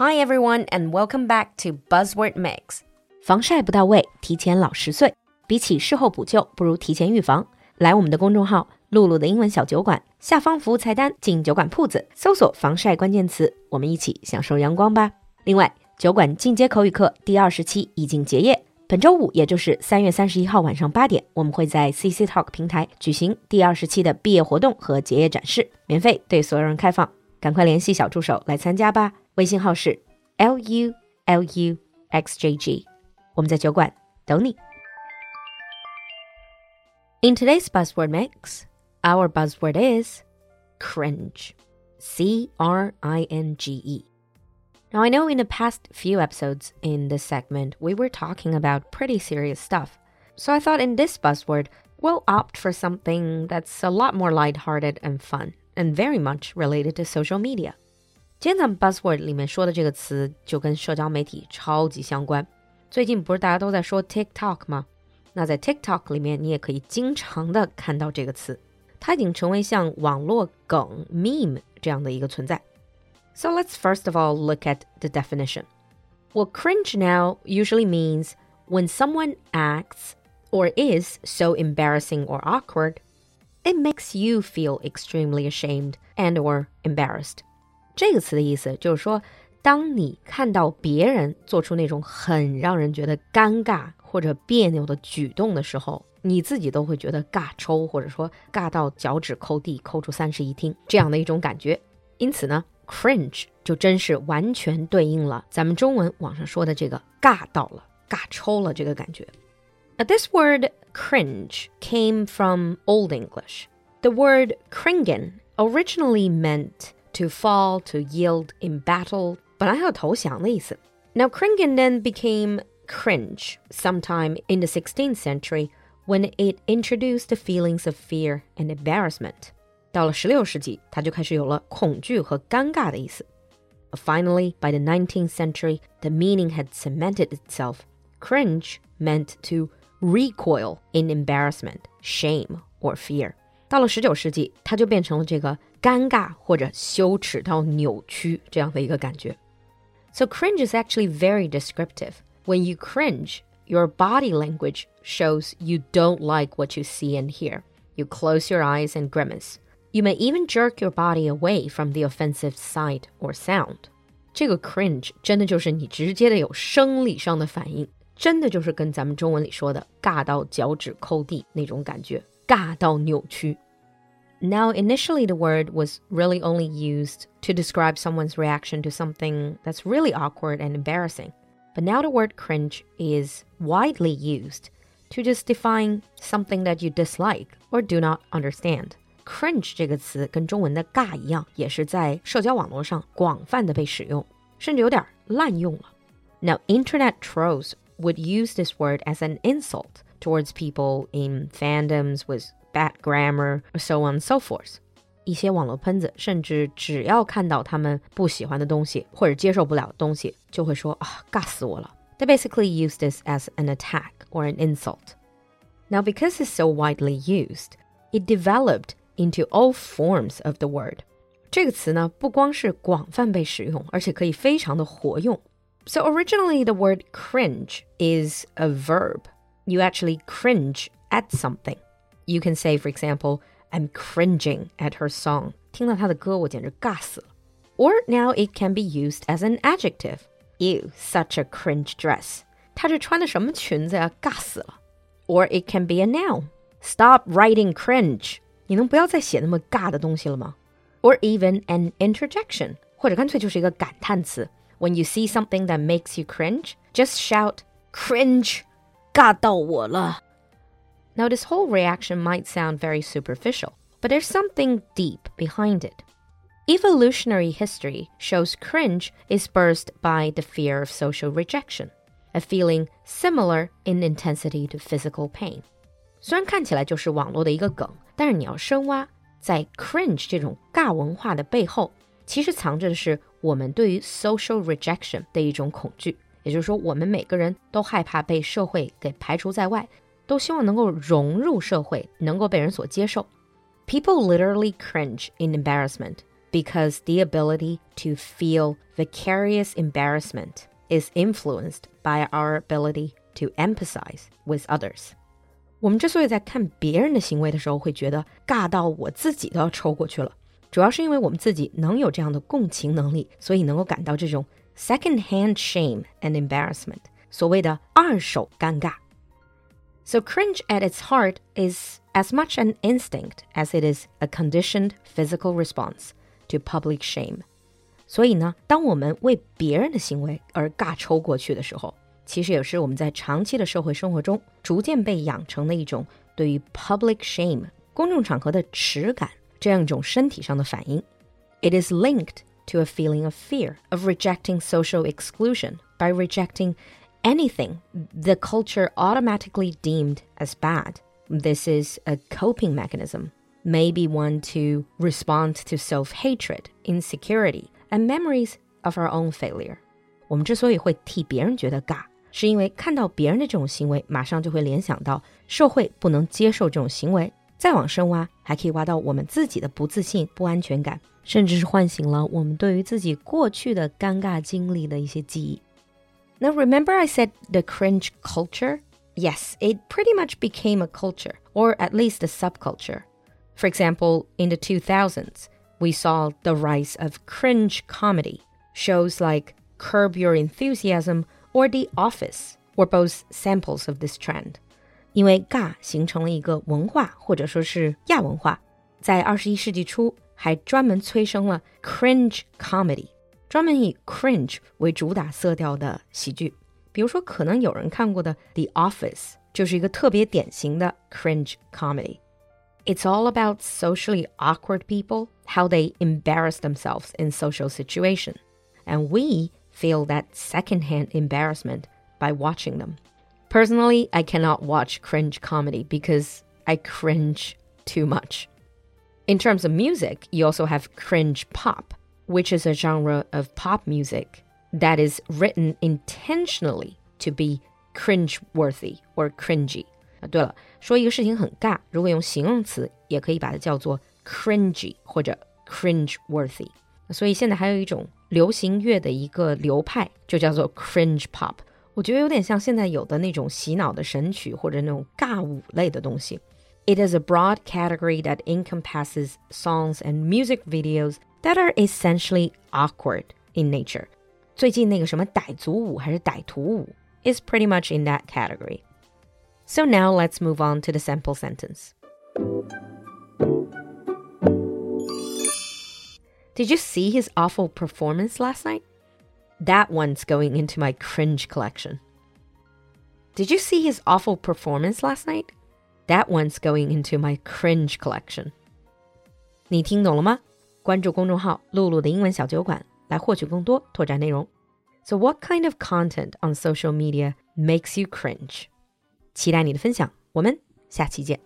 Hi everyone, and welcome back to Buzzword Mix. 防晒不到位，提前老十岁。比起事后补救，不如提前预防。来我们的公众号“露露的英文小酒馆”，下方服务菜单进酒馆铺子，搜索“防晒”关键词，我们一起享受阳光吧。另外，酒馆进阶口语课第二十期已经结业。本周五，也就是三月三十一号晚上八点，我们会在 CC Talk 平台举行第二十期的毕业活动和结业展示，免费对所有人开放。赶快联系小助手来参加吧，微信号是 l u l u x j g，我们在酒馆等你。In today's buzzword mix, our buzzword is cringe. C R I N G E. Now, I know in the past few episodes in this segment, we were talking about pretty serious stuff. So I thought in this buzzword, we'll opt for something that's a lot more lighthearted and fun, and very much related to social media. 今天咱们 buzzword 里面说的这个词就跟社交媒体超级相关。最近不是大家都在说 TikTok 吗？那在 TikTok 里面，你也可以经常的看到这个词，它已经成为像网络梗 meme 这样的一个存在。So let's first of all look at the definition. Well, cringe now usually means when someone acts or is so embarrassing or awkward, it makes you feel extremely ashamed and or embarrassed. 这个词的意思就是说，当你看到别人做出那种很让人觉得尴尬或者别扭的举动的时候，你自己都会觉得尬抽，或者说尬到脚趾抠地，抠出三室一厅这样的一种感觉。因此呢，cringe 就真是完全对应了咱们中文网上说的这个尬到了、尬抽了这个感觉。This word cringe came from Old English. The word cringen originally meant to fall, to yield in battle. cringe Cringan became cringe sometime in the 16th century when it introduced the feelings of fear and embarrassment. 到了16世纪, Finally, by the 19th century, the meaning had cemented itself. Cringe meant to recoil in embarrassment, shame, or fear. 到了19世纪，它就变成了这个尴尬或者羞耻到扭曲这样的一个感觉。So cringe is actually very descriptive. When you cringe, your body language shows you don't like what you see and hear. You close your eyes and grimace. You may even jerk your body away from the offensive sight or sound. 这个 cringe 真的就是你直接的有生理上的反应，真的就是跟咱们中文里说的尬到脚趾抠地那种感觉， 尬到扭曲。Now, initially, the word was really only used to describe someone's reaction to something that's really awkward and embarrassing. But now the word cringe is widely used to just define something that you dislike or do not understand. Cringe 这个词跟中文的尬一样，也是在社交网络上广泛的被使用，甚至有点滥用了。Now, internet trolls would use this word as an insult towards people in fandoms with bad grammar, so on and so forth. 一些网络喷子甚至只要看到他们不喜欢的东西或者接受不了的东西，就会说啊，尬死我了。They basically use this as an attack or an insult. Now, because it's so widely used, it developed into all forms of the word. 这个词呢，不光是广泛被使用，而且可以非常的活用。So originally, the word cringe is a verb. You actually cringe at something. You can say, for example, I'm cringing at her song. 听到她的歌，我简直尬死了。Or now it can be used as an adjective. Ew, such a cringe dress. 她这穿的什么裙子呀？尬死了。Or it can be a noun. Stop writing cringe. 你能不要再写那么尬的东西了吗？Or even an interjection. 或者干脆就是一个感叹词。When you see something that makes you cringe, just shout cringe. 尬到我了。now, this whole reaction might sound very superficial, but there's something deep behind it. Evolutionary history shows cringe is birthed by the fear of social rejection, a feeling similar in intensity to physical pain. 虽然看起来就是网络的一个梗，但是你要深挖，在 cringe 这种尬文化的背后，其实藏着的是我们对于 social rejection 的一种恐惧。 也就是说，我们每个人都害怕被社会给排除在外，都希望能够融入社会，能够被人所接受。People literally cringe in embarrassment because the ability to feel vicarious embarrassment is influenced by our ability to empathize with others. 我们之所以在看别人的行为的时候会觉得尬到我自己都要抽过去了，主要是因为我们自己能有这样的共情能力，所以能够感到这种 second-hand shame and embarrassment，所谓的二手尴尬。So cringe at its heart is as much an instinct as it is a conditioned physical response to public shame. 所以呢，当我们为别人的行为而尬抽过去的时候，其实也是我们在长期的社会生活中逐渐被养成的一种对于 public shame 公众场合的耻感这样一种身体上的反应。It is linked to a feeling of fear of rejecting social exclusion by rejecting anything the culture automatically deemed as bad. This is a coping mechanism, maybe one to respond to self hatred, insecurity, and memories of our own failure. 我们之所以会替别人觉得尬，是因为看到别人的这种行为，马上就会联想到社会不能接受这种行为。再往深挖，还可以挖到我们自己的不自信、不安全感， 甚至是唤醒了我们对于自己过去的尴尬经历的一些记忆。Now, remember I said the cringe culture? Yes, it pretty much became a culture, or at least a subculture. For example, in the 2000s, we saw the rise of cringe comedy. Shows like Curb Your Enthusiasm or The Office were both samples of this trend. 因为尬形成了一个文化，或者说是亚文化， 在二十一世纪初还专门催生了 cringe comedy，专门以 cringe 为主打色调的喜剧。比如说，可能有人看过的《The Office》就是一个特别典型的 cringe comedy。It's all about socially awkward people, how they embarrass themselves in social situation, and we feel that secondhand embarrassment by watching them. Personally, I cannot watch cringe comedy because I cringe too much. In terms of music, you also have cringe pop, which is a genre of pop music that is written intentionally to be cringe worthy or cringy. 啊，对了，说一个事情很尬，如果用形容词，也可以把它叫做 cringy 或者 cringe worthy。所以现在还有一种流行乐的一个流派，就叫做 cringe pop。我觉得有点像现在有的那种洗脑的神曲或者那种尬舞类的东西。 It is a broad category that encompasses songs and music videos that are essentially awkward in nature. 最近那个什么傣族舞还是傣徒舞 is pretty much in that category. So now let's move on to the sample sentence. Did you see his awful performance last night? That one's going into my cringe collection. Did you see his awful performance last night? That one's going into my cringe collection. 你听懂了吗？关注公众号“露露的英文小酒馆”来获取更多拓展内容。So, what kind of content on social media makes you cringe? 期待你的分享，我们下期见。